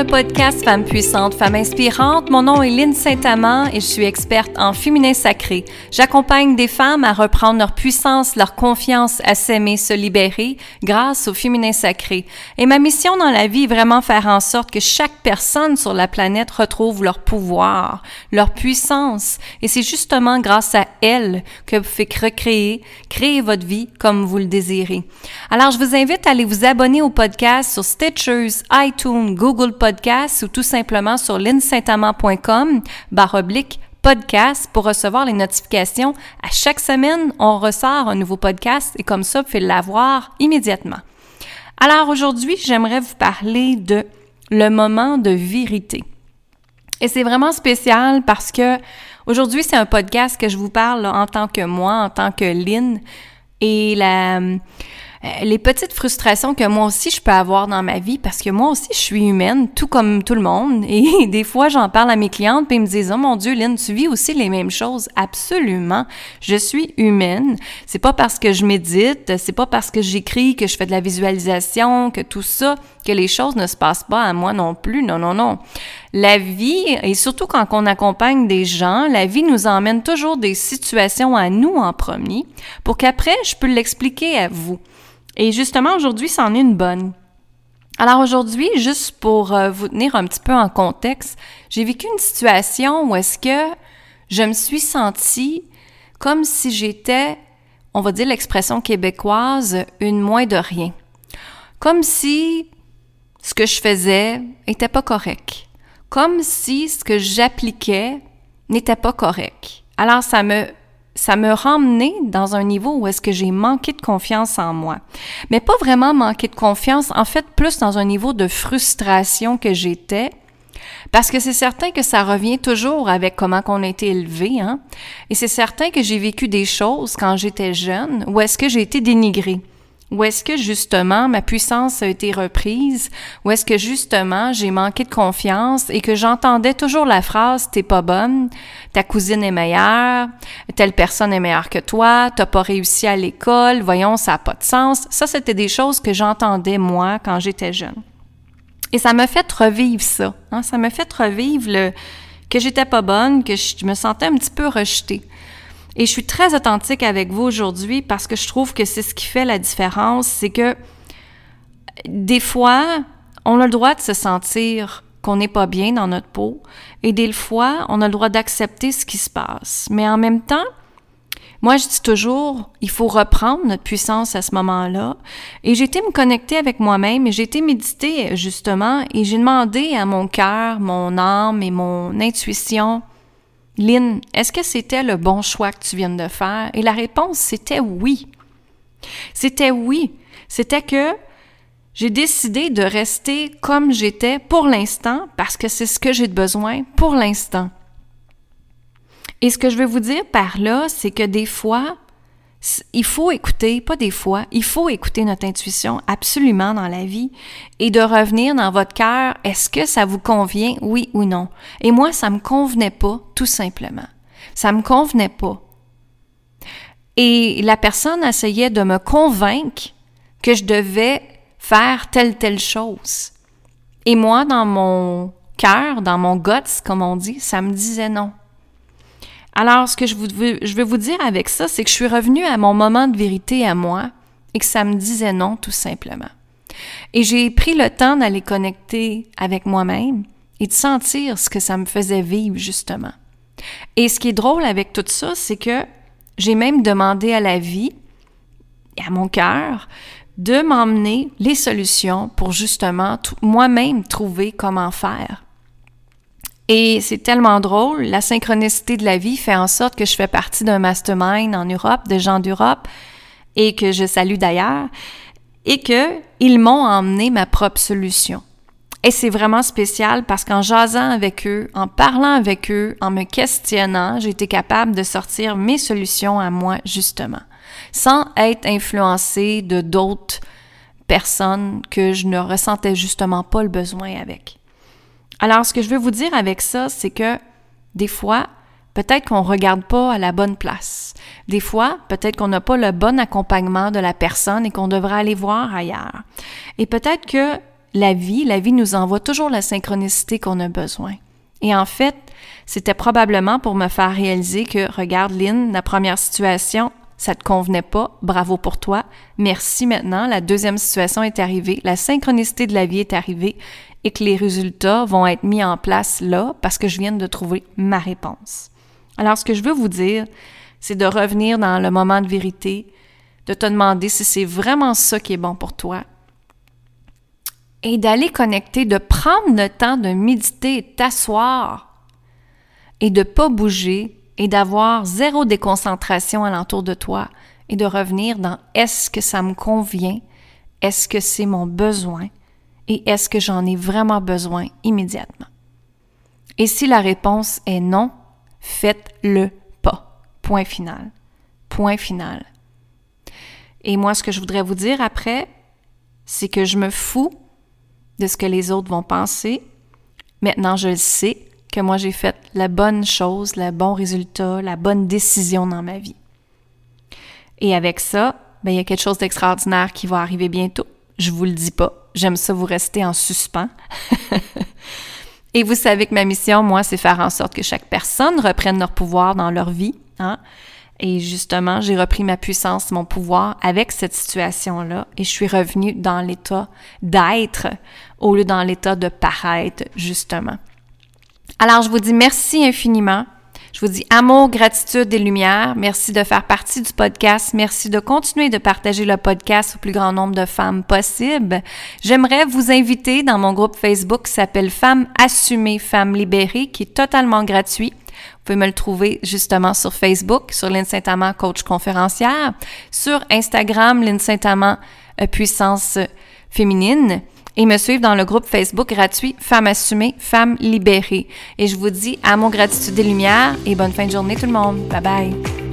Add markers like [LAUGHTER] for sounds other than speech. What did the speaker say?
le podcast Femmes puissantes, Femmes inspirantes. Mon nom est Lynne Saint-Amand et je suis experte en féminin sacré. J'accompagne des femmes à reprendre leur puissance, leur confiance, à s'aimer, se libérer grâce au féminin sacré. Et ma mission dans la vie est vraiment faire en sorte que chaque personne sur la planète retrouve leur pouvoir, leur puissance. Et c'est justement grâce à elle que vous faites recréer, créer votre vie comme vous le désirez. Alors, je vous invite à aller vous abonner au podcast sur Stitchers, iTunes, Google Podcasts ou tout simplement sur linsaintamant.com barre oblique podcast pour recevoir les notifications. À chaque semaine, on ressort un nouveau podcast et comme ça, vous pouvez l'avoir immédiatement. Alors aujourd'hui, j'aimerais vous parler de le moment de vérité. Et c'est vraiment spécial parce que aujourd'hui, c'est un podcast que je vous parle en tant que moi, en tant que Lynn. Et la, les petites frustrations que moi aussi je peux avoir dans ma vie parce que moi aussi je suis humaine, tout comme tout le monde. [LAUGHS] Et des fois, j'en parle à mes clientes puis ils me disent, oh mon Dieu, Lynn, tu vis aussi les mêmes choses. Absolument. Je suis humaine. C'est pas parce que je médite, c'est pas parce que j'écris, que je fais de la visualisation, que tout ça, que les choses ne se passent pas à moi non plus. Non, non, non. La vie, et surtout quand on accompagne des gens, la vie nous emmène toujours des situations à nous en premier pour qu'après, je peux l'expliquer à vous. Et justement, aujourd'hui, c'en est une bonne. Alors aujourd'hui, juste pour euh, vous tenir un petit peu en contexte, j'ai vécu une situation où est-ce que je me suis sentie comme si j'étais, on va dire l'expression québécoise, une moins de rien. Comme si ce que je faisais n'était pas correct. Comme si ce que j'appliquais n'était pas correct. Alors ça me ça me ramenait dans un niveau où est-ce que j'ai manqué de confiance en moi. Mais pas vraiment manqué de confiance, en fait, plus dans un niveau de frustration que j'étais. Parce que c'est certain que ça revient toujours avec comment qu'on a été élevé, hein. Et c'est certain que j'ai vécu des choses quand j'étais jeune où est-ce que j'ai été dénigrée. Ou est-ce que justement ma puissance a été reprise? Ou est-ce que justement j'ai manqué de confiance et que j'entendais toujours la phrase T'es pas bonne, ta cousine est meilleure, telle personne est meilleure que toi, t'as pas réussi à l'école, voyons, ça n'a pas de sens. Ça, c'était des choses que j'entendais moi quand j'étais jeune. Et ça m'a fait revivre ça. Hein? Ça m'a fait revivre le que j'étais pas bonne, que je me sentais un petit peu rejetée. Et je suis très authentique avec vous aujourd'hui parce que je trouve que c'est ce qui fait la différence, c'est que des fois, on a le droit de se sentir qu'on n'est pas bien dans notre peau et des fois, on a le droit d'accepter ce qui se passe. Mais en même temps, moi, je dis toujours, il faut reprendre notre puissance à ce moment-là. Et j'ai été me connecter avec moi-même et j'ai été méditer, justement, et j'ai demandé à mon cœur, mon âme et mon intuition, Lynn, est-ce que c'était le bon choix que tu viens de faire? Et la réponse, c'était oui. C'était oui. C'était que j'ai décidé de rester comme j'étais pour l'instant parce que c'est ce que j'ai besoin pour l'instant. Et ce que je veux vous dire par là, c'est que des fois, il faut écouter, pas des fois, il faut écouter notre intuition absolument dans la vie et de revenir dans votre cœur, est-ce que ça vous convient, oui ou non? Et moi, ça me convenait pas, tout simplement. Ça me convenait pas. Et la personne essayait de me convaincre que je devais faire telle, telle chose. Et moi, dans mon cœur, dans mon guts, comme on dit, ça me disait non. Alors, ce que je, veux, vous dire avec ça, c'est que je suis revenue à mon moment de vérité à moi et que ça me disait non, tout simplement. Et j'ai pris le temps d'aller connecter avec moi-même et de sentir ce que ça me faisait vivre, justement. Et ce qui est drôle avec tout ça, c'est que j'ai même demandé à la vie et à mon cœur de m'emmener les solutions pour justement moi-même trouver comment faire. Et c'est tellement drôle, la synchronicité de la vie fait en sorte que je fais partie d'un mastermind en Europe, de gens d'Europe, et que je salue d'ailleurs, et que ils m'ont emmené ma propre solution. Et c'est vraiment spécial parce qu'en jasant avec eux, en parlant avec eux, en me questionnant, j'ai été capable de sortir mes solutions à moi justement, sans être influencée de d'autres personnes que je ne ressentais justement pas le besoin avec. Alors, ce que je veux vous dire avec ça, c'est que des fois, peut-être qu'on ne regarde pas à la bonne place. Des fois, peut-être qu'on n'a pas le bon accompagnement de la personne et qu'on devrait aller voir ailleurs. Et peut-être que la vie, la vie nous envoie toujours la synchronicité qu'on a besoin. Et en fait, c'était probablement pour me faire réaliser que, regarde Lynn, la première situation, ça te convenait pas, bravo pour toi, merci maintenant, la deuxième situation est arrivée, la synchronicité de la vie est arrivée et que les résultats vont être mis en place là parce que je viens de trouver ma réponse. Alors, ce que je veux vous dire, c'est de revenir dans le moment de vérité, de te demander si c'est vraiment ça qui est bon pour toi et d'aller connecter, de prendre le temps de méditer, t'asseoir et de pas bouger et d'avoir zéro déconcentration alentour de toi et de revenir dans est-ce que ça me convient, est-ce que c'est mon besoin? Et est-ce que j'en ai vraiment besoin immédiatement. Et si la réponse est non, faites-le pas. Point final. Point final. Et moi, ce que je voudrais vous dire après, c'est que je me fous de ce que les autres vont penser. Maintenant, je le sais que moi, j'ai fait la bonne chose, le bon résultat, la bonne décision dans ma vie. Et avec ça, ben, il y a quelque chose d'extraordinaire qui va arriver bientôt. Je vous le dis pas. J'aime ça vous rester en suspens. [LAUGHS] Et vous savez que ma mission, moi, c'est faire en sorte que chaque personne reprenne leur pouvoir dans leur vie. Hein? Et justement, j'ai repris ma puissance, mon pouvoir avec cette situation-là et je suis revenue dans l'état d'être au lieu dans l'état de paraître, justement. Alors, je vous dis merci infiniment. Je vous dis amour, gratitude et lumière. Merci de faire partie du podcast. Merci de continuer de partager le podcast au plus grand nombre de femmes possible. J'aimerais vous inviter dans mon groupe Facebook qui s'appelle Femmes assumées, Femmes libérées, qui est totalement gratuit. Vous pouvez me le trouver justement sur Facebook, sur Lynn Saint-Amand, coach conférencière, sur Instagram, Lynn Saint-Amand, euh, puissance féminine, et me suivre dans le groupe Facebook gratuit Femmes assumées, Femmes libérées. Et je vous dis à mon gratitude des lumières et bonne fin de journée tout le monde. Bye bye.